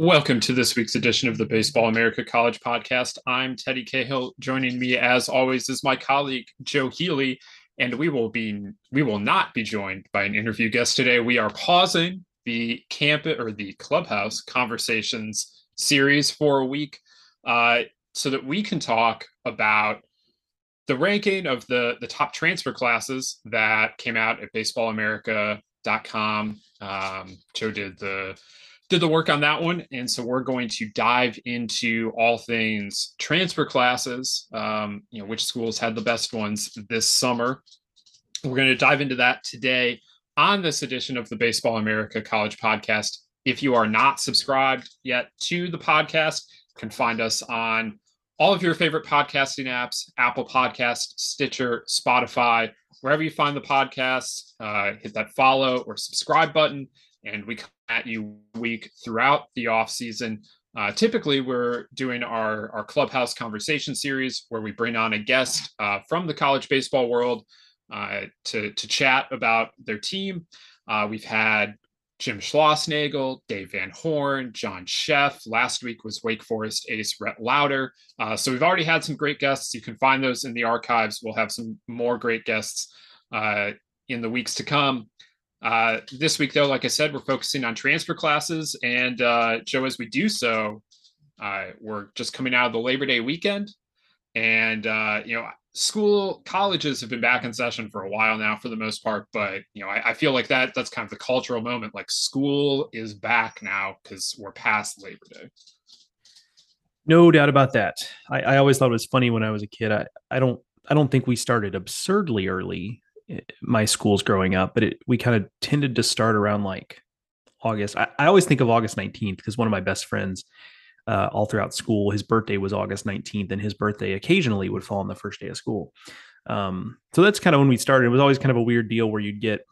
Welcome to this week's edition of the Baseball America College Podcast. I'm Teddy Cahill. Joining me, as always, is my colleague Joe Healy, and we will be we will not be joined by an interview guest today. We are pausing the camp or the clubhouse conversations series for a week, uh, so that we can talk about the ranking of the the top transfer classes that came out at BaseballAmerica.com. Um, Joe did the did the work on that one. And so we're going to dive into all things transfer classes, um, you know, which schools had the best ones this summer. We're going to dive into that today on this edition of the Baseball America College Podcast. If you are not subscribed yet to the podcast, you can find us on all of your favorite podcasting apps Apple Podcast, Stitcher, Spotify, wherever you find the podcast. Uh, hit that follow or subscribe button and we at you week throughout the off season. Uh, typically, we're doing our our clubhouse conversation series where we bring on a guest uh, from the college baseball world uh, to to chat about their team. Uh, we've had Jim Schlossnagle, Dave Van Horn, John Szefc. Last week was Wake Forest ace Rhett Lowder. Uh, so we've already had some great guests. You can find those in the archives. We'll have some more great guests uh, in the weeks to come. Uh, this week, though, like I said, we're focusing on transfer classes. And uh, Joe, as we do so, uh, we're just coming out of the Labor Day weekend. And, uh, you know, school colleges have been back in session for a while now for the most part. But, you know, I, I feel like that that's kind of the cultural moment. Like school is back now because we're past Labor Day. No doubt about that. I, I always thought it was funny when I was a kid. I, I don't I don't think we started absurdly early my schools growing up, but it, we kind of tended to start around like August. I, I always think of August 19th because one of my best friends uh, all throughout school, his birthday was August 19th, and his birthday occasionally would fall on the first day of school. Um, so that's kind of when we started. It was always kind of a weird deal where you'd get,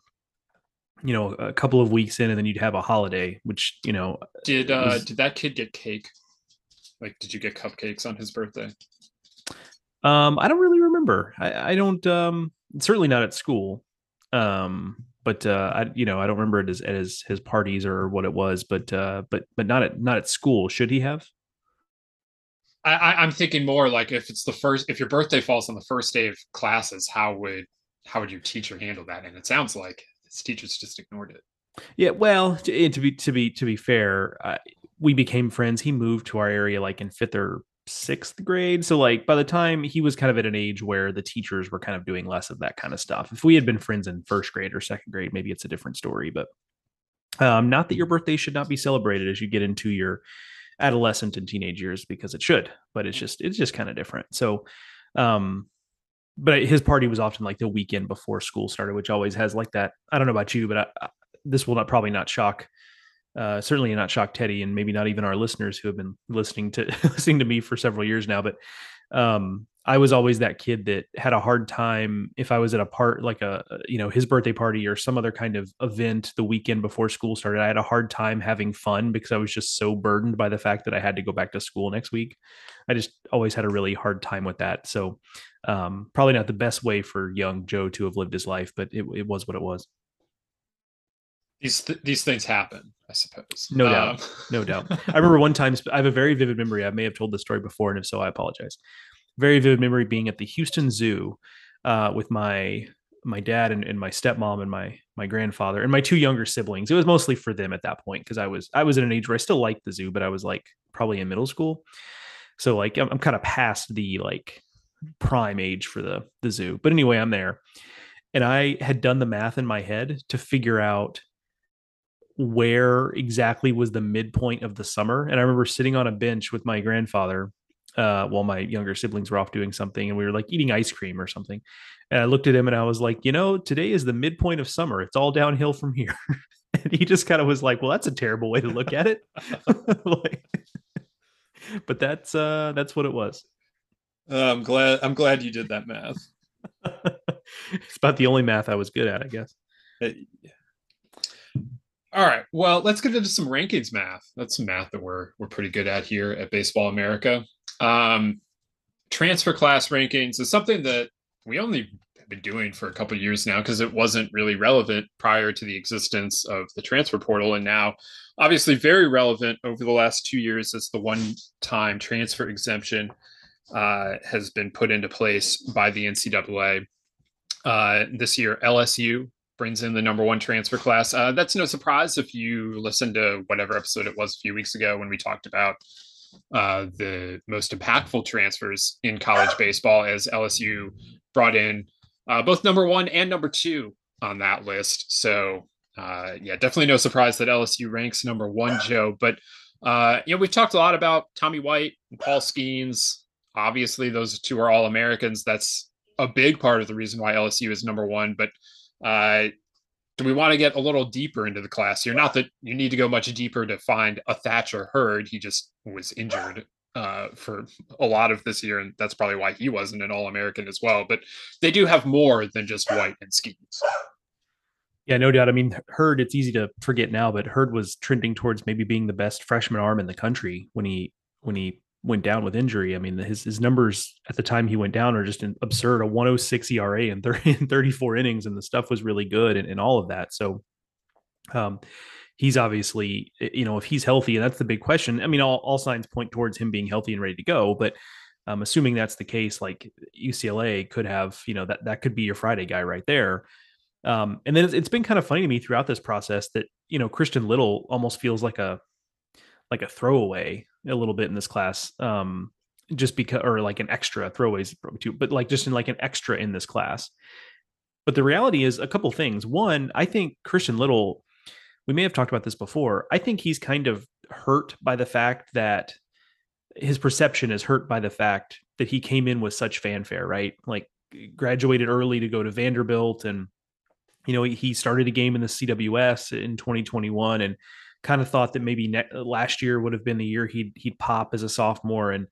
you know, a couple of weeks in, and then you'd have a holiday, which you know. Did uh, was, did that kid get cake? Like, did you get cupcakes on his birthday? Um, I don't really remember. I, I don't. Um, certainly not at school. Um, but uh, I, you know, I don't remember it as, as his parties or what it was, but uh, but but not at not at school. Should he have? I, I'm thinking more like if it's the first, if your birthday falls on the first day of classes, how would how would your teacher handle that? And it sounds like his teachers just ignored it. Yeah, well, to, to be to be to be fair, uh, we became friends. He moved to our area like in fifth or sixth grade. So like by the time he was kind of at an age where the teachers were kind of doing less of that kind of stuff. If we had been friends in first grade or second grade, maybe it's a different story. But um, not that your birthday should not be celebrated as you get into your adolescent and teenage years because it should, but it's just it's just kind of different. So um but his party was often like the weekend before school started, which always has like that. I don't know about you, but I, I, this will not probably not shock uh, certainly not shock Teddy, and maybe not even our listeners who have been listening to listening to me for several years now. But um, I was always that kid that had a hard time if I was at a part like a you know his birthday party or some other kind of event the weekend before school started. I had a hard time having fun because I was just so burdened by the fact that I had to go back to school next week. I just always had a really hard time with that. So um, probably not the best way for young Joe to have lived his life, but it, it was what it was these th- these things happen i suppose. No um, doubt no doubt. I remember one time i have a very vivid memory. I may have told this story before and if so i apologize. Very vivid memory being at the houston zoo uh, with my my dad and, and my stepmom and my my grandfather and my two younger siblings. It was mostly for them at that point because i was i was at an age where i still liked the zoo but i was like probably in middle school. So like i'm, I'm kind of past the like prime age for the the zoo. But anyway i'm there. And i had done the math in my head to figure out where exactly was the midpoint of the summer. And I remember sitting on a bench with my grandfather uh, while my younger siblings were off doing something and we were like eating ice cream or something. And I looked at him and I was like, you know, today is the midpoint of summer. It's all downhill from here. and he just kind of was like, well, that's a terrible way to look at it. like, but that's uh that's what it was. Uh, I'm glad I'm glad you did that math. it's about the only math I was good at, I guess. Uh, all right. Well, let's get into some rankings math. That's some math that we're we're pretty good at here at Baseball America. Um, transfer class rankings is something that we only have been doing for a couple years now because it wasn't really relevant prior to the existence of the transfer portal and now obviously very relevant over the last two years as the one time transfer exemption uh, has been put into place by the ncaa uh, this year lsu brings in the number one transfer class uh, that's no surprise if you listen to whatever episode it was a few weeks ago when we talked about uh, the most impactful transfers in college baseball as LSU brought in uh, both number one and number two on that list. So, uh, yeah, definitely no surprise that LSU ranks number one, Joe. But, uh, you know, we've talked a lot about Tommy White and Paul Skenes. Obviously, those two are all Americans. That's a big part of the reason why LSU is number one. But uh, do we want to get a little deeper into the class here? Not that you need to go much deeper to find a Thatcher Hurd. He just was injured uh, for a lot of this year, and that's probably why he wasn't an All American as well. But they do have more than just White and Skenes. Yeah, no doubt. I mean, Hurd, it's easy to forget now, but Hurd was trending towards maybe being the best freshman arm in the country when he when he went down with injury. I mean, his his numbers at the time he went down are just absurd. A 106 ERA in, 30, in 34 innings, and the stuff was really good and, and all of that. So, um, he's obviously, you know, if he's healthy, and that's the big question. I mean, all, all signs point towards him being healthy and ready to go. But um, assuming that's the case, like UCLA could have, you know, that that could be your Friday guy right there. Um, and then it's, it's been kind of funny to me throughout this process that you know Christian Little almost feels like a like a throwaway a little bit in this class. Um, just because, or like an extra throwaways probably too, but like just in like an extra in this class. But the reality is a couple things. One, I think Christian Little, we may have talked about this before. I think he's kind of hurt by the fact that his perception is hurt by the fact that he came in with such fanfare, right? Like graduated early to go to Vanderbilt and you know he started a game in the CWS in 2021 and kind of thought that maybe ne- last year would have been the year he'd he'd pop as a sophomore. And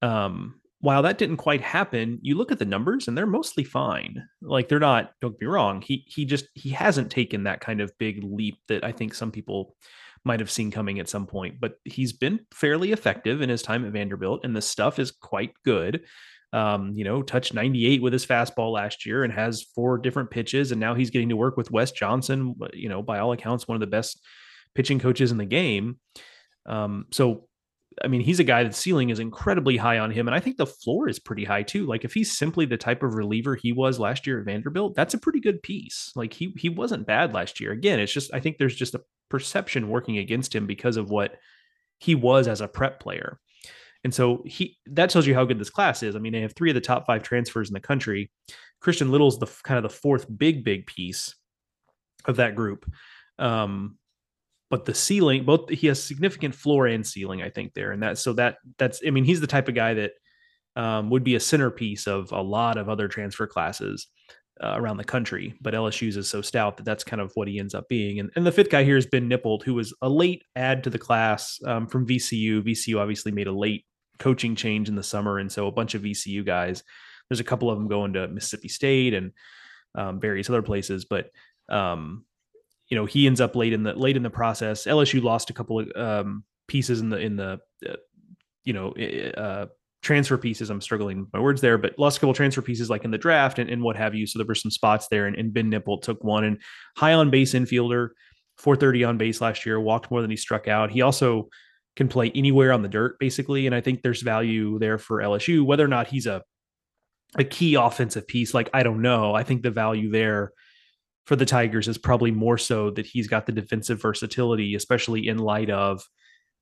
um, while that didn't quite happen, you look at the numbers and they're mostly fine. Like they're not. Don't be wrong. He he just he hasn't taken that kind of big leap that I think some people might have seen coming at some point. But he's been fairly effective in his time at Vanderbilt, and the stuff is quite good. Um, you know, touched 98 with his fastball last year and has four different pitches. And now he's getting to work with Wes Johnson, you know, by all accounts, one of the best pitching coaches in the game. Um, so, I mean, he's a guy that ceiling is incredibly high on him. And I think the floor is pretty high too. Like if he's simply the type of reliever he was last year at Vanderbilt, that's a pretty good piece. Like he he wasn't bad last year. Again, it's just I think there's just a perception working against him because of what he was as a prep player. And so he that tells you how good this class is. I mean, they have three of the top five transfers in the country. Christian Little's the kind of the fourth big, big piece of that group. Um, but the ceiling both he has significant floor and ceiling i think there. And that so that that's i mean he's the type of guy that um, would be a centerpiece of a lot of other transfer classes uh, around the country. But lsu's is so stout that that's kind of what he ends up being. And, and the fifth guy here has Ben Nippolt who was a late add to the class um, from vcu vcu obviously made a late coaching change in the summer. And so a bunch of vcu guys there's a couple of them going to mississippi state and um, various other places. But um, you know he ends up late in the late in the process. LSU lost a couple of um, pieces in the in the uh, you know uh, transfer pieces. I'm struggling with my words there, but lost a couple transfer pieces like in the draft and, and what have you. So there were some spots there, and, and Ben Nippolt took one and high on base infielder, 430 on base last year, walked more than he struck out. He also can play anywhere on the dirt basically, and I think there's value there for LSU. Whether or not he's a a key offensive piece, like I don't know. I think the value there for the Tigers is probably more so that he's got the defensive versatility, especially in light of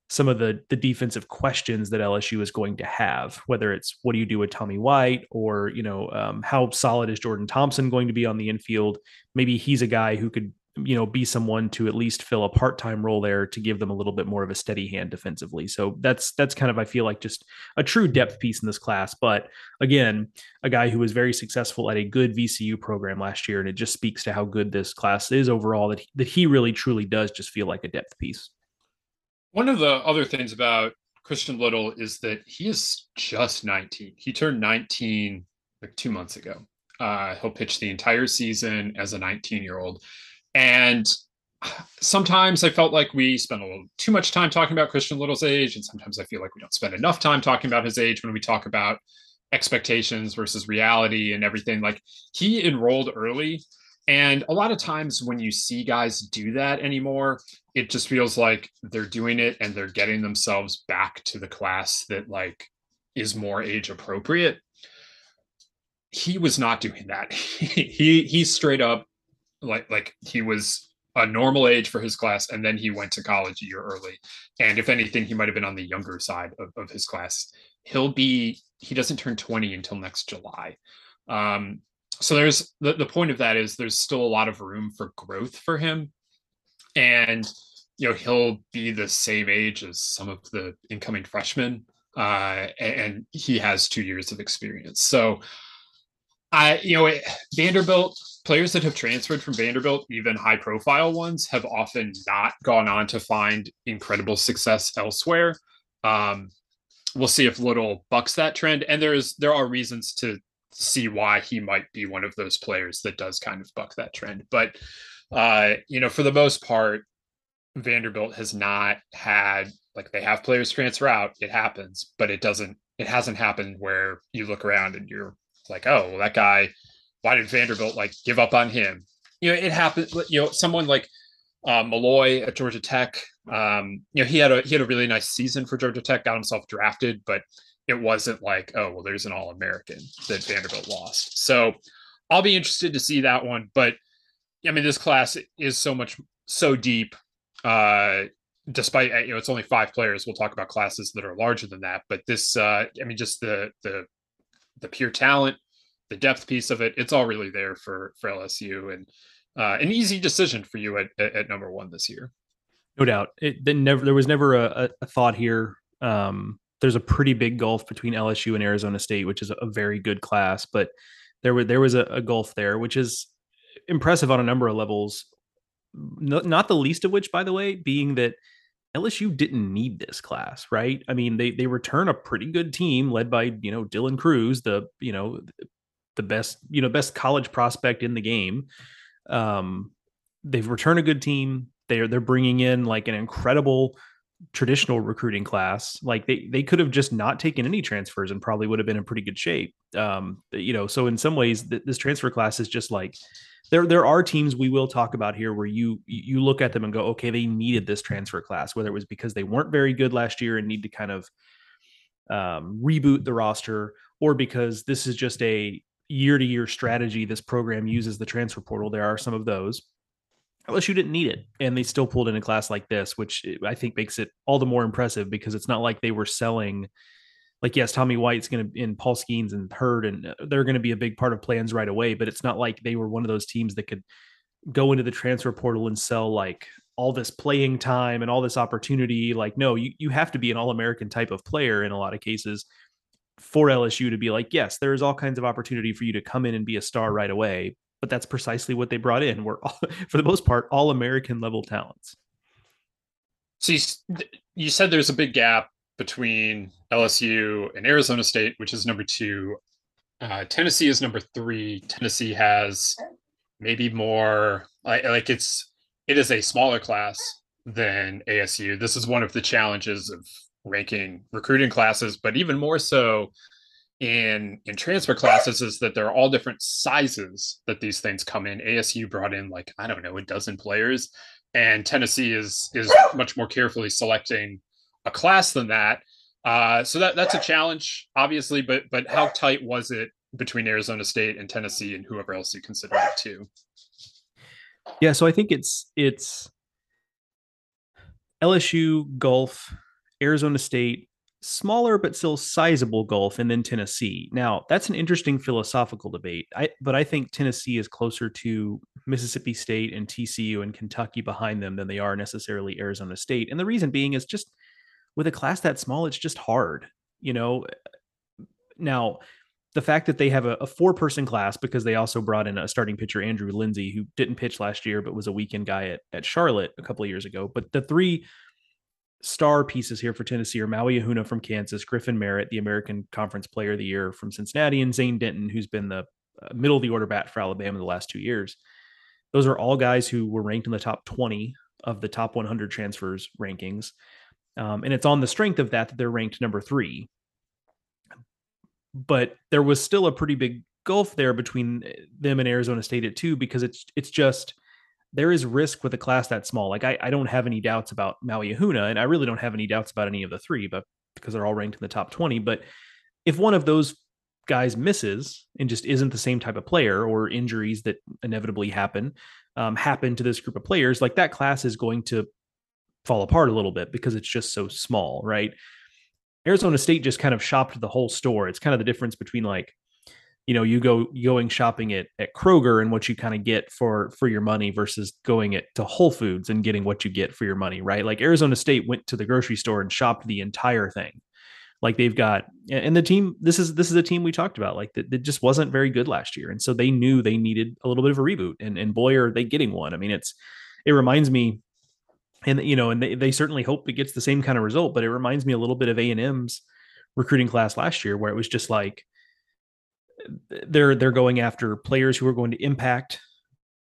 some of the the defensive questions that LSU is going to have, whether it's what do you do with Tommy White or you know um, how solid is Jordan Thompson going to be on the infield? Maybe he's a guy who could you know be someone to at least fill a part-time role there to give them a little bit more of a steady hand defensively. So that's that's kind of i feel like just a true depth piece in this class. But again a guy who was very successful at a good vcu program last year and it just speaks to how good this class is overall that he, that he really truly does just feel like a depth piece. One of the other things about christian little is that he is just 19 he turned 19 like two months ago. Uh, he'll pitch the entire season as a 19 year old and sometimes I felt like we spent a little too much time talking about Christian Little's age, and sometimes I feel like we don't spend enough time talking about his age when we talk about expectations versus reality and everything. Like he enrolled early. And a lot of times when you see guys do that anymore, it just feels like they're doing it and they're getting themselves back to the class that like is more age appropriate. He was not doing that. he he straight up like like he was a normal age for his class and then he went to college a year early. And if anything he might have been on the younger side of, of his class. He'll be he doesn't turn 20 until next july. Um, so there's the, the point of that is there's still a lot of room for growth for him. And you know he'll be the same age as some of the incoming freshmen uh, and he has two years of experience. So i you know vanderbilt players that have transferred from Vanderbilt, even high profile ones, have often not gone on to find incredible success elsewhere. Um, we'll see if Little bucks that trend. And there's there are reasons to see why he might be one of those players that does kind of buck that trend. But uh, you know, for the most part, Vanderbilt has not had like they have players transfer out. It happens, but it doesn't. It hasn't happened where you look around and you're like, oh, well, that guy why did Vanderbilt like give up on him? You know, it happened. You know, someone like uh, Malloy at Georgia Tech. Um, you know, he had a he had a really nice season for Georgia Tech. Got himself drafted, but it wasn't like, oh well, there's an All American that Vanderbilt lost. So I'll be interested to see that one. But I mean, this class is so much so deep. Uh, despite you know it's only five players. We'll talk about classes that are larger than that. But this, uh, I mean, just the the the pure talent the depth piece of it, it's all really there for for LSU and uh, an easy decision for you at, at, number one this year. No doubt. It then never there was never a, a thought here. Um, there's a pretty big gulf between LSU and Arizona State, which is a very good class, but there were there was a, a gulf there, which is impressive on a number of levels. No, not the least of which, by the way, being that LSU didn't need this class, right? I mean, they they return a pretty good team led by you know Dylan Crews, the you know the best, you know, best college prospect in the game. Um, they've returned a good team. They're they're bringing in like an incredible traditional recruiting class. Like they they could have just not taken any transfers and probably would have been in pretty good shape. Um, you know, so in some ways, th- this transfer class is just like there there are teams we will talk about here where you you look at them and go, okay, they needed this transfer class, whether it was because they weren't very good last year and need to kind of um, reboot the roster, or because this is just a year to year strategy this program uses the transfer portal. There are some of those. LSU didn't need it, and they still pulled in a class like this, which I think makes it all the more impressive because it's not like they were selling. Like yes, Tommy White's going to in Paul Skenes and Hurd, and uh, they're going to be a big part of plans right away. But it's not like they were one of those teams that could go into the transfer portal and sell like all this playing time and all this opportunity. Like no, you you have to be an All American type of player in a lot of cases for LSU to be like, yes, there is all kinds of opportunity for you to come in and be a star right away. But that's precisely what they brought in. We're all, for the most part all American level talents. So you, you said there's a big gap between LSU and Arizona State, which is number two. Uh, Tennessee is number three. Tennessee has maybe more like, like it's it is a smaller class than ASU. This is one of the challenges of ranking recruiting classes, but even more so in in transfer classes is that there are all different sizes that these things come in. ASU brought in like I don't know a dozen players, and Tennessee is is much more carefully selecting a class than that. Uh, so that that's a challenge, obviously. But but how tight was it between Arizona State and Tennessee and whoever else you consider it too? Yeah, so I think it's it's LSU, Gulf, Arizona State, smaller but still sizable gulf, and then Tennessee. Now, that's an interesting philosophical debate. I but I think Tennessee is closer to Mississippi State and TCU and Kentucky behind them than they are necessarily Arizona State. And the reason being is just with a class that small, it's just hard. You know, now the fact that they have a, a four person class because they also brought in a starting pitcher andrew lindsey who didn't pitch last year but was a weekend guy at, at charlotte a couple of years ago but the three star pieces here for Tennessee are Maui Ahuna from Kansas, Griffin Merritt, the American Conference Player of the Year from Cincinnati, and Zane Denton, who's been the uh, middle of the order bat for Alabama the last two years. Those are all guys who were ranked in the top 20 of the top 100 transfers rankings. Um, and it's on the strength of that that they're ranked number three. but there was still a pretty big gulf there between eh, them and Arizona State at two because it's it's just there is risk with a class that small. Like I, I don't have any doubts about Maui Ahuna, and I really don't have any doubts about any of the three, but because they're all ranked in the top 20. But if one of those guys misses and just isn't the same type of player or injuries that inevitably happen um, happen to this group of players like that class is going to fall apart a little bit because it's just so small right arizona state just kind of shopped the whole store it's kind of the difference between like you know you go going shopping at, at kroger and what you kind of get for for your money versus going it to whole foods and getting what you get for your money right? Like arizona state went to the grocery store and shopped the entire thing. Like they've got and the team this is this is a team we talked about like that, that just wasn't very good last year. And so they knew they needed a little bit of a reboot and and boy are they getting one. I mean it's it reminds me and you know and they, they certainly hope it gets the same kind of result but it reminds me a little bit of a&m's recruiting class last year where it was just like they're they're going after players who are going to impact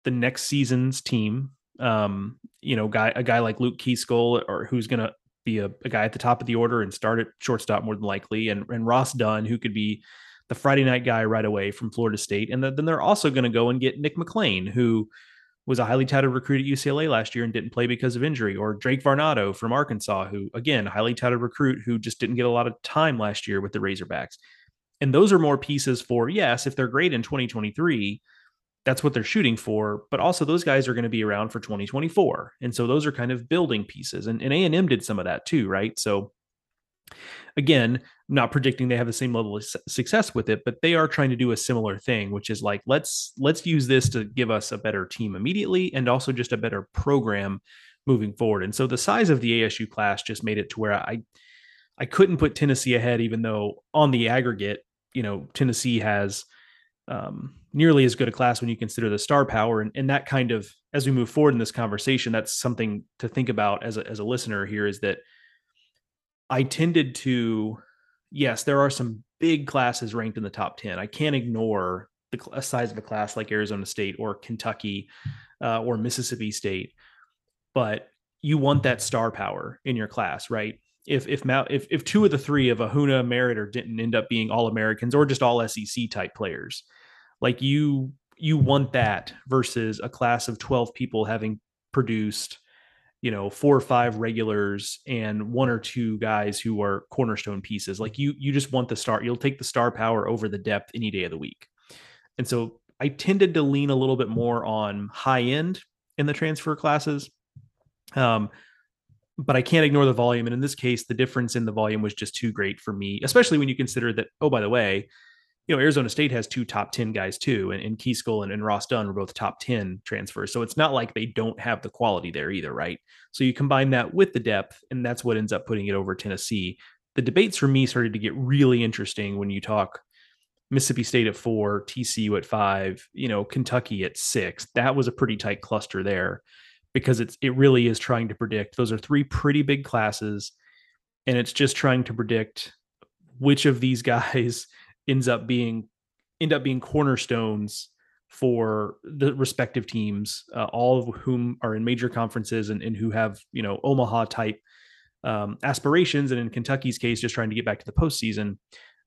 the next season's team. Um, you know, guy a guy like Luke Keaschall or who's going to be a, a, guy at the top of the order and start at shortstop more than likely, and and Ross Dunn who could be the Friday night guy right away from Florida State, and the, then they're also going to go and get Nick McLain who was a highly touted recruit at UCLA last year and didn't play because of injury, or Drake Varnado from Arkansas, who again highly touted recruit who just didn't get a lot of time last year with the Razorbacks. And those are more pieces for, yes, if they're great in 2023, that's what they're shooting for. But also, those guys are going to be around for 2024. And so those are kind of building pieces. And, and A&M did some of that too, right? So again, not predicting they have the same level of success with it, but they are trying to do a similar thing, which is like let's let's use this to give us a better team immediately and also just a better program moving forward. And so the size of the ASU class just made it to where I I couldn't put Tennessee ahead, even though on the aggregate you know Tennessee has um, nearly as good a class when you consider the star power, and, and that kind of as we move forward in this conversation, that's something to think about as a, as a listener here is that I tended to, yes, there are some big classes ranked in the top 10. I can't ignore the size of a class like Arizona State or Kentucky uh, or Mississippi State, but you want that star power in your class, right? If if if if two of the three of Ahuna, Merritt, or didn't end up being all Americans or just all SEC type players, like you you want that versus a class of twelve people having produced, you know, four or five regulars and one or two guys who are cornerstone pieces. Like you you just want the star. You'll take the star power over the depth any day of the week, and so I tended to lean a little bit more on high end in the transfer classes. Um, but I can't ignore the volume. And in this case, the difference in the volume was just too great for me, especially when you consider that, oh, by the way, you know, Arizona State has two top 10 guys too, and, and Keaschall and, and Ross Dunn were both top 10 transfers. So it's not like they don't have the quality there either, right? So you combine that with the depth, and that's what ends up putting it over Tennessee. The debates for me started to get really interesting when you talk Mississippi State at four, TCU at five, you know, Kentucky at six. That was a pretty tight cluster there because it's it really is trying to predict. Those are three pretty big classes, and it's just trying to predict which of these guys ends up being end up being cornerstones for the respective teams, uh, all of whom are in major conferences and, and who have you know Omaha type um, aspirations, and in Kentucky's case, just trying to get back to the postseason.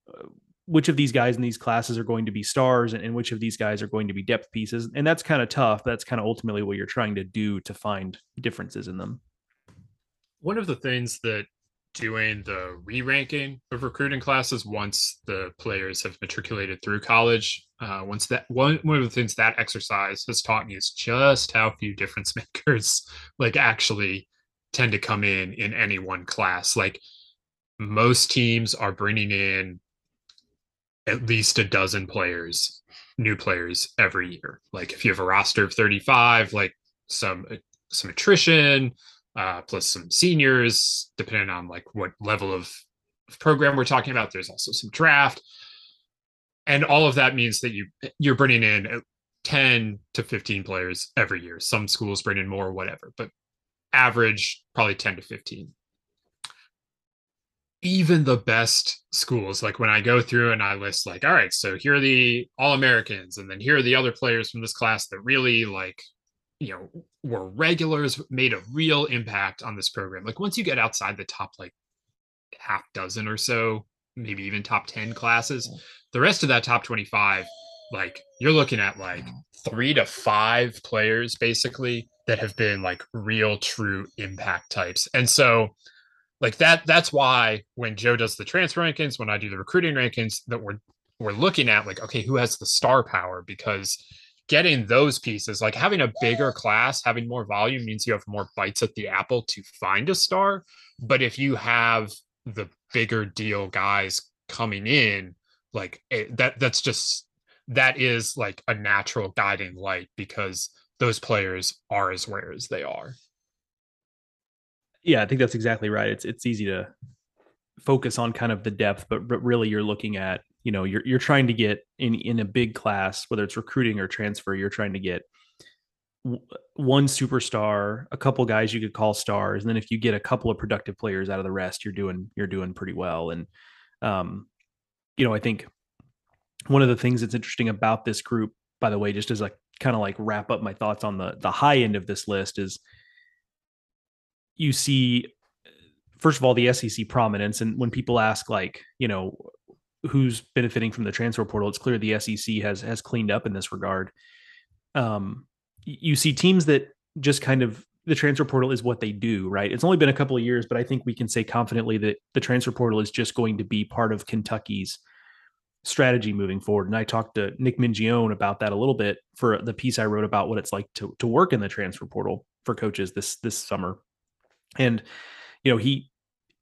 Uh, which of these guys in these classes are going to be stars and, and which of these guys are going to be depth pieces. And that's kind of tough. That's kind of ultimately what you're trying to do to find differences in them. One of the things that doing the re-ranking of recruiting classes once the players have matriculated through college uh, once that one one of the things that exercise has taught me is just how few difference makers like actually tend to come in in any one class like most teams are bringing in at least a dozen players, new players every year. Like if you have a roster of 35, like some uh, some attrition, uh, plus some seniors, depending on like what level of, of program we're talking about. There's also some draft, and all of that means that you you're bringing in 10 to 15 players every year. Some schools bring in more, whatever, but average probably 10 to 15 even the best schools like when i go through and i list like all right so here are the all americans and then here are the other players from this class that really like you know were regulars made a real impact on this program like once you get outside the top like half dozen or so maybe even top 10 classes the rest of that top 25, like you're looking at like three to five players basically that have been like real true impact types. And so like that that's why when Joe does the transfer rankings, when I do the recruiting rankings, that we're we're looking at like, okay, who has the star power? Because getting those pieces, like having a bigger class, having more volume means you have more bites at the apple to find a star. But if you have the bigger deal guys coming in, like it, that, that's just that is like a natural guiding light because those players are as rare as they are. Yeah, I think that's exactly right. It's it's easy to focus on kind of the depth, but but really you're looking at you know you're you're trying to get in in a big class, whether it's recruiting or transfer, you're trying to get one superstar, a couple guys you could call stars, and then if you get a couple of productive players out of the rest, you're doing you're doing pretty well. And um, you know, I think one of the things that's interesting about this group, by the way, just as like kind of like wrap up my thoughts on the the high end of this list is you see first of all the SEC prominence and when people ask like you know who's benefiting from the transfer portal it's clear the SEC has has cleaned up in this regard um you see teams that just kind of the transfer portal is what they do right it's only been a couple of years but I think we can say confidently that the transfer portal is just going to be part of Kentucky's strategy moving forward. And I talked to Nick Mingione about that a little bit for the piece I wrote about what it's like to to work in the transfer portal for coaches this this summer. And you know, he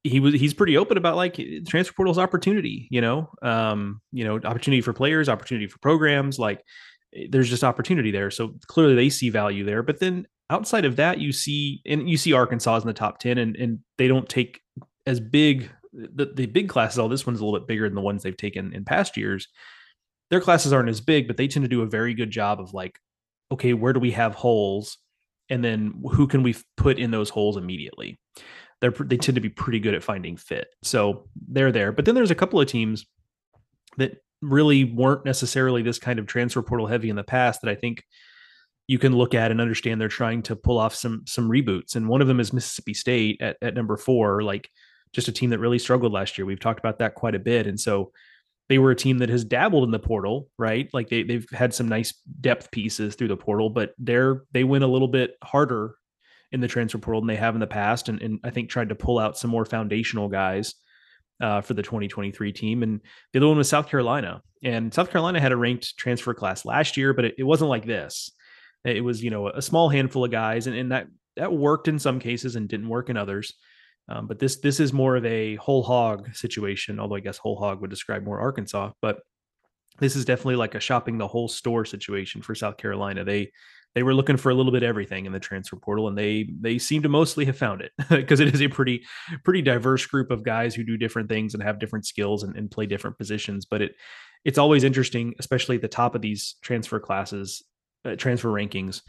he was he's pretty open about like transfer portal's opportunity, you know. Um, you know, opportunity for players, opportunity for programs, like there's just opportunity there. So clearly they see value there. But then outside of that, you see and you see Arkansas in the top 10 and and they don't take as big the, the big classes, all this one's a little bit bigger than the ones they've taken in past years. Their classes aren't as big, but they tend to do a very good job of like, okay, where do we have holes? And then who can we put in those holes immediately? They're, they tend to be pretty good at finding fit. So they're there. But then there's a couple of teams that really weren't necessarily this kind of transfer portal heavy in the past that I think you can look at and understand they're trying to pull off some some reboots. And one of them is Mississippi State at, at number four. Like just a team that really struggled last year. We've talked about that quite a bit. And so they were a team that has dabbled in the portal, right? Like they they've had some nice depth pieces through the portal, but they're they went a little bit harder in the transfer portal than they have in the past, and, and I think tried to pull out some more foundational guys uh, for the 2023 team. And the other one was South Carolina, and South Carolina had a ranked transfer class last year, but it, it wasn't like this. It was you know a small handful of guys, and, and that that worked in some cases and didn't work in others. Um, but this this is more of a whole hog situation, although I guess whole hog would describe more Arkansas. But this is definitely like a shopping the whole store situation for South Carolina. They they were looking for a little bit everything in the transfer portal, and they they seem to mostly have found it because it is a pretty pretty diverse group of guys who do different things and have different skills and, and play different positions. But it it's always interesting, especially at the top of these transfer classes, uh, transfer rankings,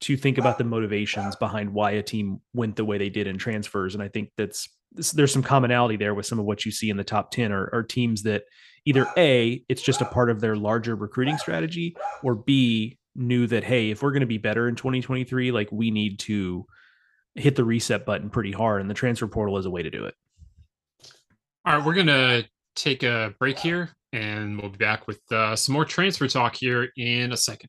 to think about the motivations behind why a team went the way they did in transfers. And I think that's there's some commonality there with some of what you see in the top 10 are, are teams that either A, it's just a part of their larger recruiting strategy, or B, knew that, hey, if we're going to be better in 2023, like we need to hit the reset button pretty hard. And the transfer portal is a way to do it. All right, we're going to take a break here and we'll be back with uh, some more transfer talk here in a second.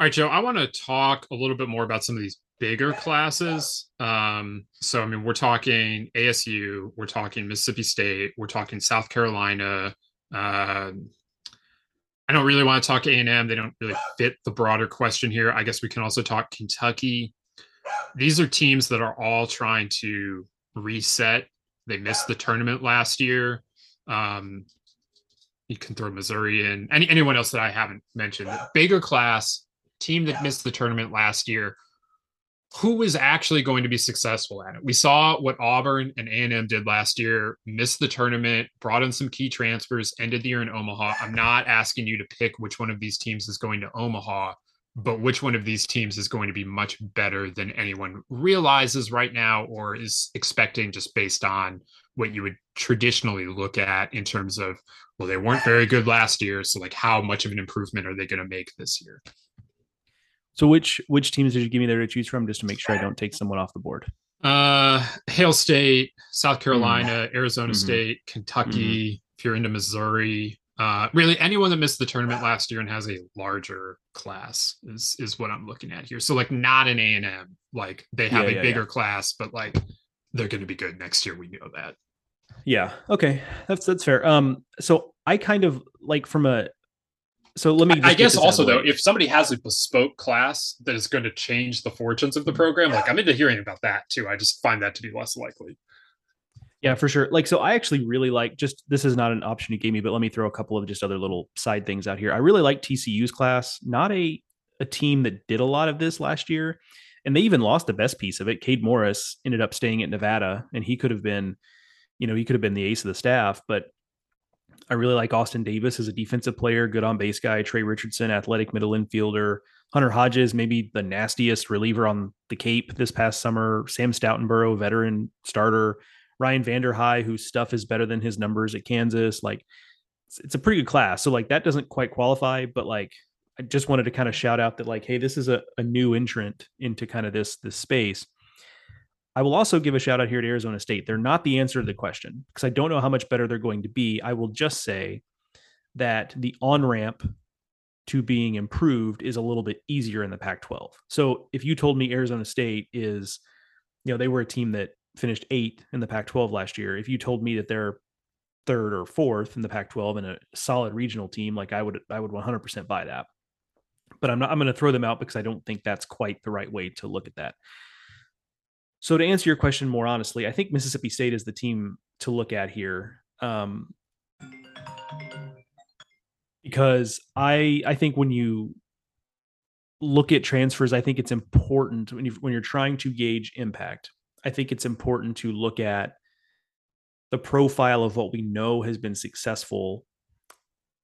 All right, Joe, I want to talk a little bit more about some of these bigger classes. Um, so, I mean, we're talking ASU, we're talking Mississippi State, we're talking South Carolina. Uh, I don't really want to talk A&M. They don't really fit the broader question here. I guess we can also talk Kentucky. These are teams that are all trying to reset. They missed the tournament last year. Um, you can throw Missouri in. Any anyone else that I haven't mentioned. Bigger class team that missed the tournament last year who was actually going to be successful at it. We saw what Auburn and A&M did last year, missed the tournament, brought in some key transfers, ended the year in Omaha. I'm not asking you to pick which one of these teams is going to Omaha, but which one of these teams is going to be much better than anyone realizes right now or is expecting just based on what you would traditionally look at in terms of well they weren't very good last year so like how much of an improvement are they going to make this year so which which teams did you give me there to choose from, just to make sure I don't take someone off the board? Uh, Hail State, South Carolina, mm. Arizona mm-hmm. State, Kentucky. Mm-hmm. If you're into Missouri, uh, really anyone that missed the tournament last year and has a larger class is is what I'm looking at here. So like not an A and M, like they have yeah, a yeah, bigger yeah. class, but like they're going to be good next year. We know that. Yeah. Okay. That's that's fair. Um. So I kind of like from a so let me. I guess also though, if somebody has a bespoke class that is going to change the fortunes of the mm-hmm. program, like I'm into hearing about that too. I just find that to be less likely. Yeah, for sure. Like, so I actually really like just this is not an option you gave me, but let me throw a couple of just other little side things out here. I really like TCU's class, not a a team that did a lot of this last year, and they even lost the best piece of it. Cade Morris ended up staying at Nevada, and he could have been, you know, he could have been the ace of the staff, but I really like Austin Davis as a defensive player, good on base guy. Trey Richardson, athletic middle infielder. Hunter Hodges, maybe the nastiest reliever on the Cape this past summer. Sam Stoutenborough, veteran starter. Ryan Vanderhei, whose stuff is better than his numbers at Kansas. Like, it's, it's a pretty good class. So, like, that doesn't quite qualify, but like, I just wanted to kind of shout out that, like, hey, this is a, a new entrant into kind of this this space. I will also give a shout out here to Arizona State. They're not the answer to the question because I don't know how much better they're going to be. I will just say that the on ramp to being improved is a little bit easier in the Pac 12. So if you told me Arizona State is, you know, they were a team that finished eight in the Pac 12 last year, if you told me that they're third or fourth in the Pac 12 and a solid regional team, like I would, I would 100% buy that. But I'm not, I'm going to throw them out because I don't think that's quite the right way to look at that. So to answer your question more honestly, I think Mississippi State is the team to look at here. Um, because I I think when you look at transfers, I think it's important when you when you're trying to gauge impact. I think it's important to look at the profile of what we know has been successful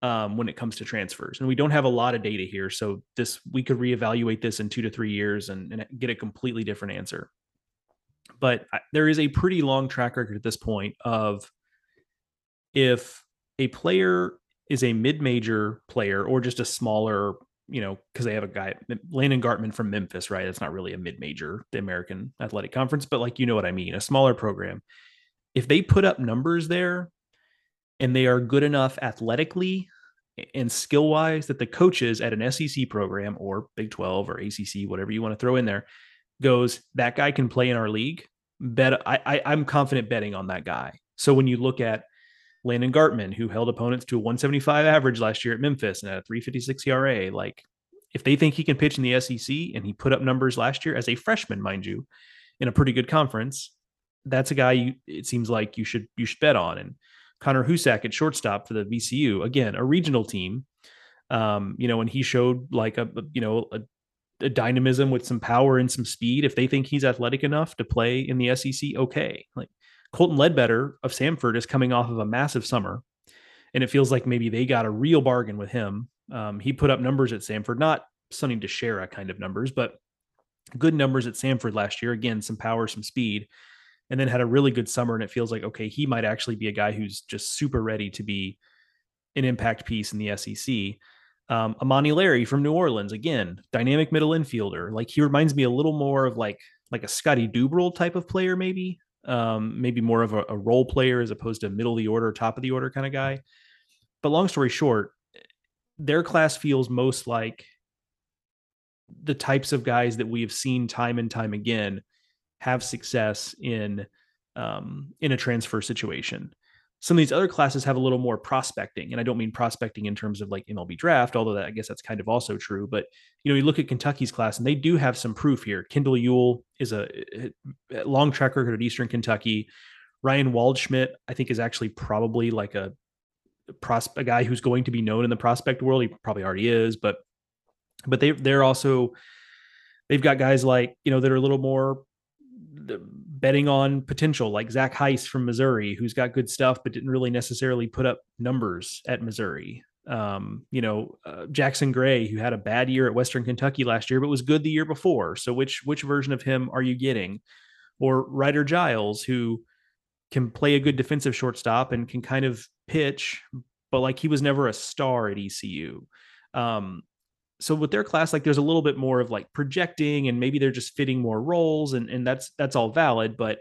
um, when it comes to transfers. And we don't have a lot of data here, so this we could reevaluate this in two to three years and, and get a completely different answer but there is a pretty long track record at this point of if a player is a mid-major player or just a smaller you know because they have a guy landon gartman from memphis right? It's not really a mid-major the american athletic conference but like you know what i mean a smaller program. If they put up numbers there and they are good enough athletically and skill wise that the coaches at an sec program or big 12 or acc whatever you want to throw in there goes, that guy can play in our league. Bet I, I I'm confident betting on that guy. So when you look at Landon Gartman, who held opponents to a 175 average last year at Memphis and at a 356 ERA, like if they think he can pitch in the SEC and he put up numbers last year as a freshman, mind you, in a pretty good conference, that's a guy you it seems like you should you should bet on. And Connor Hujsak at shortstop for the VCU, again, a regional team. Um, you know, and he showed like a you know a dynamism with some power and some speed. If they think he's athletic enough to play in the SEC, okay. Like Colton Ledbetter of Samford is coming off of a massive summer. and it feels like maybe they got a real bargain with him. Um, he put up numbers at Samford, not Sonny DiChiara kind of numbers, but good numbers at Samford last year. Again, some power, some speed, and then had a really good summer. And it feels like okay, he might actually be a guy who's just super ready to be an impact piece in the SEC. Um, Amani Larry from New Orleans, again, dynamic middle infielder. Like he reminds me a little more of like like a Scotty Dubrel type of player, maybe. Um, maybe more of a, a role player as opposed to middle of the order, top of the order kind of guy. But long story short, their class feels most like the types of guys that we have seen time and time again have success in um, in a transfer situation. Some of these other classes have a little more prospecting, and I don't mean prospecting in terms of like MLB draft, although that, I guess that's kind of also true. But you know, you look at Kentucky's class, and they do have some proof here. Kendall yule is a, a long track record at Eastern Kentucky. Ryan Waldschmidt, I think, is actually probably like a prospect, a guy who's going to be known in the prospect world. He probably already is, but but they they're also they've got guys like you know that are a little more betting on potential, like Zach Heise from Missouri, who's got good stuff, but didn't really necessarily put up numbers at Missouri. Um, you know, uh, Jackson Gray, who had a bad year at Western Kentucky last year, but was good the year before. So which which version of him are you getting? Or Ryder Giles, who can play a good defensive shortstop and can kind of pitch, but like he was never a star at ECU. Um, so with their class, like there's a little bit more of like projecting and maybe they're just fitting more roles and, and that's, that's all valid, but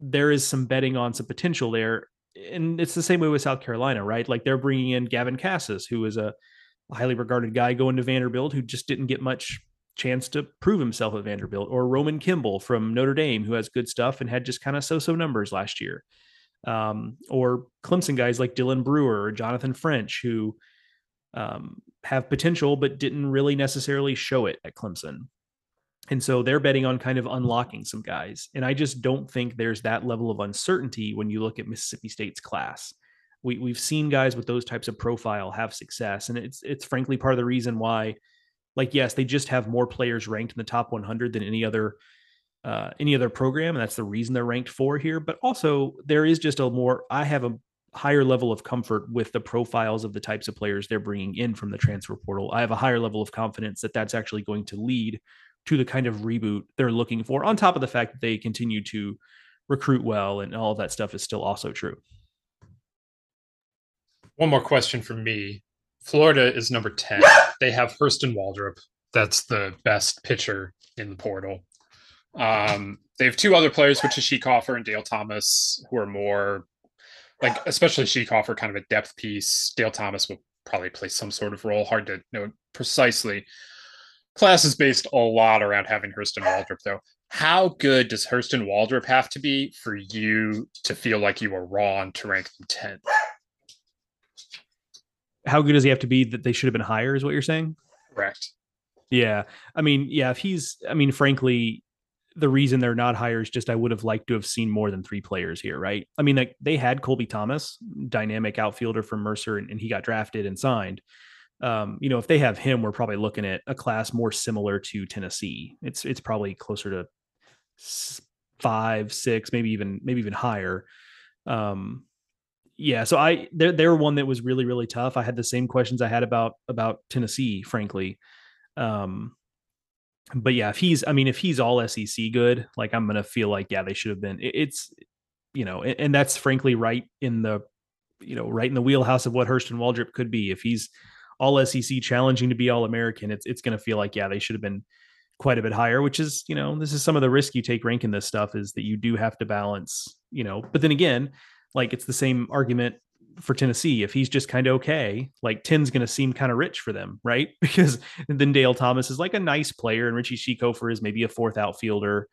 there is some betting on some potential there. And it's the same way with South Carolina, right? Like they're bringing in Gavin Casas, who is a highly regarded guy going to Vanderbilt who just didn't get much chance to prove himself at Vanderbilt, or Roman Kimball from Notre Dame, who has good stuff and had just kind of so-so numbers last year. Um, or Clemson guys like Dylan Brewer or Jonathan French, who um, have potential but didn't really necessarily show it at Clemson. And so they're betting on kind of unlocking some guys. And I just don't think there's that level of uncertainty when you look at Mississippi State's class. We, we've seen guys with those types of profile have success. And it's it's frankly part of the reason why, like, yes, they just have more players ranked in the top 100 than any other uh, any other program, and that's the reason they're ranked four here. But also, there is just a more. I have a higher level of comfort with the profiles of the types of players they're bringing in from the transfer portal. I have a higher level of confidence that that's actually going to lead to the kind of reboot they're looking for, on top of the fact that they continue to recruit well and all of that stuff is still also true. One more question from me. Florida is number 10. They have Hurston Waldrep. That's the best pitcher in the portal. Um, they have two other players, which is Schiekofer and Dale Thomas, who are more like especially Schiekofer, kind of a depth piece. Dale Thomas will probably play some sort of role. Hard to know precisely. Class is based a lot around having Hurston Waldrep, though. How good does Hurston Waldrep have to be for you to feel like you were wrong to rank them 10? How good does he have to be that they should have been higher, is what you're saying? Correct. Yeah. I mean, yeah, if he's, I mean, frankly, the reason they're not higher is just I would have liked to have seen more than three players here, right? I mean, like they had Colby Thomas, dynamic outfielder from Mercer, and, and he got drafted and signed. Um, you know, if they have him, we're probably looking at a class more similar to Tennessee. It's it's probably closer to five, six, maybe even maybe even higher. Um, yeah, so I they're they're one that was really really tough. I had the same questions I had about about Tennessee, frankly. Um, but yeah, if he's, I mean, if he's all SEC good, like I'm gonna feel like yeah, they should have been. It's, you know, and, and that's frankly right in the, you know, right in the wheelhouse of what Hurston Waldrep could be. If he's all SEC challenging to be all American, it's it's gonna feel like yeah, they should have been quite a bit higher. Which is, you know, this is some of the risk you take ranking this stuff is that you do have to balance, you know. But then again, like it's the same argument for Tennessee, if he's just kind of okay, like 10's going to seem kind of rich for them, right? Because then Dale Thomas is like a nice player, and Richie Schiekofer is maybe a fourth outfielder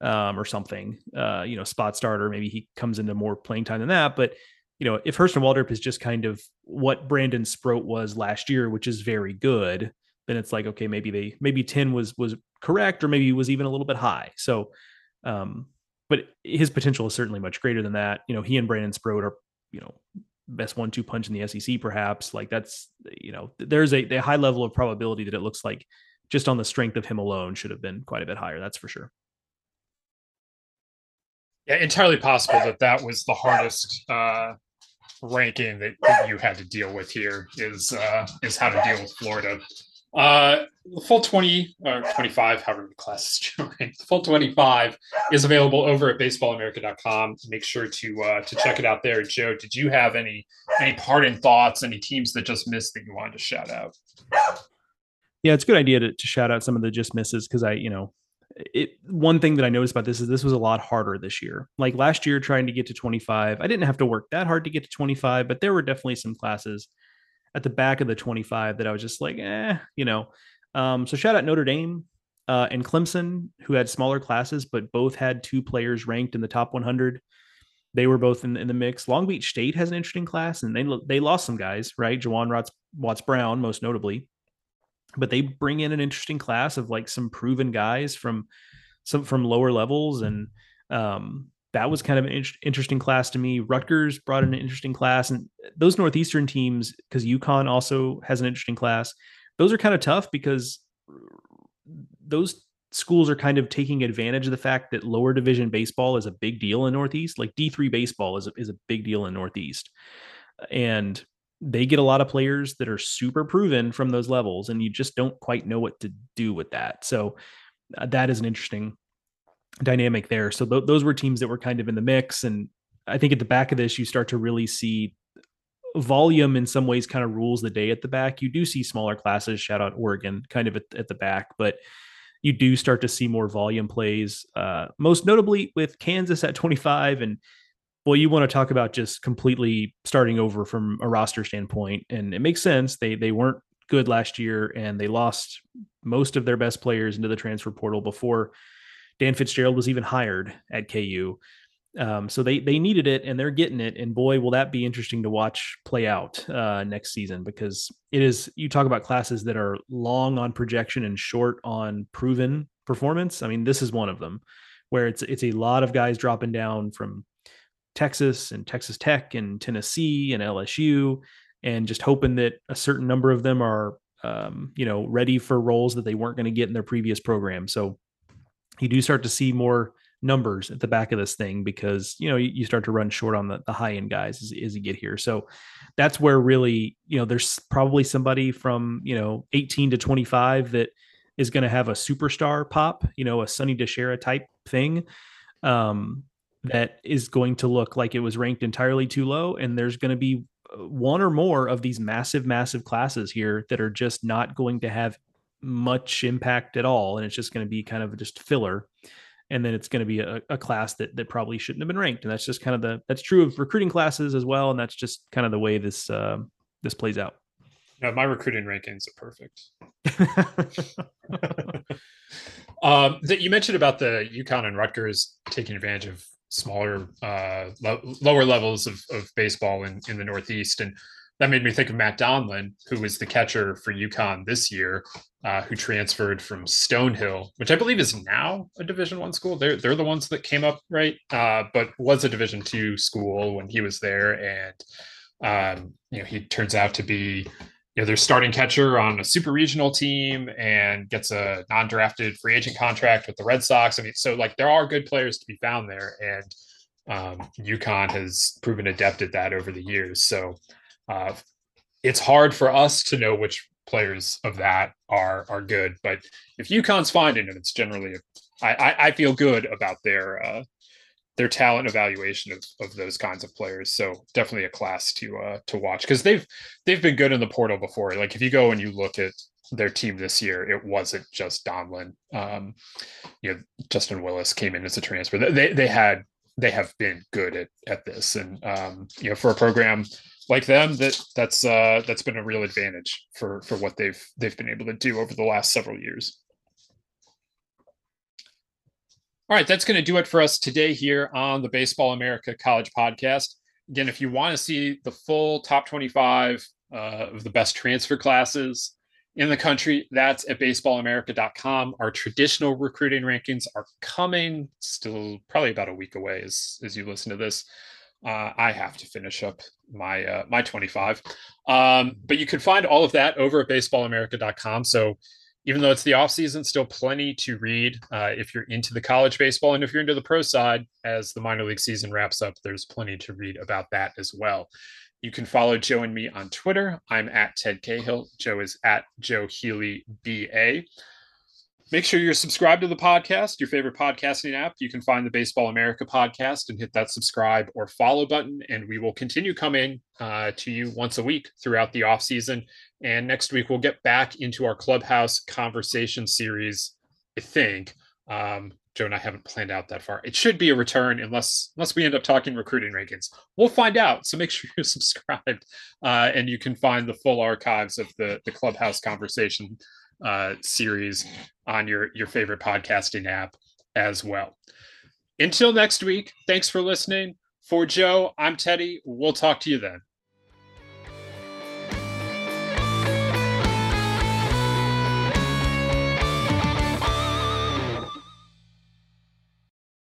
um, or something, uh, you know, spot starter. Maybe he comes into more playing time than that. But, you know, if Hurston Waldrep is just kind of what Brandon Sproat was last year, which is very good, then it's like, okay, maybe they, maybe 10 was, was correct, or maybe he was even a little bit high. So, um, but his potential is certainly much greater than that. You know, he and Brandon Sproat are, you know, best one two punch in the SEC, perhaps. Like that's you know, there's a, a high level of probability that it looks like just on the strength of him alone should have been quite a bit higher. That's for sure. Yeah, entirely possible that that was the hardest uh, ranking that, that, you had to deal with here is uh, is how to deal with Florida. Uh, the full 20 or 25, however many classes join, the full 25 is available over at baseballamerica.com. Make sure to uh, to check it out there. Joe, did you have any any parting thoughts, any teams that just missed that you wanted to shout out? Yeah, it's a good idea to, to shout out some of the just misses because I, you know, it one thing that I noticed about this is this was a lot harder this year. Like last year, trying to get to 25, I didn't have to work that hard to get to 25, but there were definitely some classes at the back of the 25 that I was just like, eh, you know. Um, so shout out Notre Dame uh, and Clemson, who had smaller classes, but both had two players ranked in the top 100. They were both in, in the mix. Long Beach State has an interesting class, and they they lost some guys, right? Juaron Watts, Watts Brown, most notably, but they bring in an interesting class of like some proven guys from some from lower levels, and um, that was kind of an in- interesting class to me. Rutgers brought in an interesting class, and those Northeastern teams, because UConn also has an interesting class, those are kind of tough because those schools are kind of taking advantage of the fact that lower division baseball is a big deal in Northeast. Like D3 baseball is a, is a big deal in Northeast. And they get a lot of players that are super proven from those levels, and you just don't quite know what to do with that. So uh, that is an interesting dynamic there. So th- those were teams that were kind of in the mix. And I think at the back of this, you start to really see volume in some ways kind of rules the day at the back. You do see smaller classes, shout out Oregon, kind of at, at the back, but you do start to see more volume plays, uh, most notably with Kansas at 25. And boy, you want to talk about just completely starting over from a roster standpoint. And it makes sense. They, they weren't good last year and they lost most of their best players into the transfer portal before Dan Fitzgerald was even hired at KU. Um, so they they needed it and they're getting it. And boy, will that be interesting to watch play out uh, next season because it is. You talk about classes that are long on projection and short on proven performance. I mean, this is one of them where it's it's a lot of guys dropping down from Texas and Texas Tech and Tennessee and LSU, and just hoping that a certain number of them are um, you know ready for roles that they weren't going to get in their previous program. So you do start to see more numbers at the back of this thing because you know you, start to run short on the, the high end guys as, as you get here. So that's where really you know there's probably somebody from you know 18 to 25 that is going to have a superstar pop you know a Sonny DiChiara type thing um, that is going to look like it was ranked entirely too low. And there's going to be uh, one or more of these massive massive classes here that are just not going to have much impact at all and it's just going to be kind of just filler. And then it's going to be a, a, class that that probably shouldn't have been ranked. And that's just kind of the that's true of recruiting classes as well and that's just kind of the way this uh, this plays out. No my recruiting rankings are perfect. Um, that you mentioned about the UConn and Rutgers taking advantage of smaller uh, lo- lower levels of, of baseball in, in the Northeast and that made me think of Matt Donlin, who was the catcher for UConn this year, uh, who transferred from Stonehill, which I believe is now a Division One school. They're they're the ones that came up right, uh, but was a Division Two school when he was there, and um, you know he turns out to be you know their starting catcher on a super regional team and gets a non-drafted free agent contract with the Red Sox. I mean, so like there are good players to be found there, and um, UConn has proven adept at that over the years. So uh, it's hard for us to know which players of that are are good, but if UConn's finding it, it's generally I, I, I feel good about their uh, their talent evaluation of, of those kinds of players. So definitely a class to uh, to watch because they've they've been good in the portal before. Like if you go and you look at their team this year, it wasn't just Donlin. Um, you know, Justin Willis came in as a transfer. They they had they have been good at at this, and um, you know, for a program like them, that that's uh, that's been a real advantage for for what they've they've been able to do over the last several years. All right, that's going to do it for us today here on the Baseball America College Podcast. Again, if you want to see the full top 25 uh, of the best transfer classes in the country, that's at baseballamerica.com. Our traditional recruiting rankings are coming, still probably about a week away as, as you listen to this. Uh, I have to finish up my uh, my 25. Um, but you can find all of that over at baseballamerica.com. So even though it's the off season, still plenty to read uh, if you're into the college baseball and if you're into the pro side. As the minor league season wraps up, there's plenty to read about that as well. You can follow Joe and me on Twitter. I'm at Ted Cahill. Joe is at Joe Healy BA. Make sure you're subscribed to the podcast, your favorite podcasting app. You can find the Baseball America podcast and hit that subscribe or follow button. And we will continue coming uh, to you once a week throughout the off season. And next week, we'll get back into our clubhouse conversation series, I think. Um, Joe and I haven't planned out that far. It should be a return unless unless we end up talking recruiting rankings. We'll find out. So make sure you're subscribed, uh, and you can find the full archives of the the Clubhouse Conversation uh, series on your your favorite podcasting app as well. Until next week, thanks for listening. For Joe, I'm Teddy. We'll talk to you then.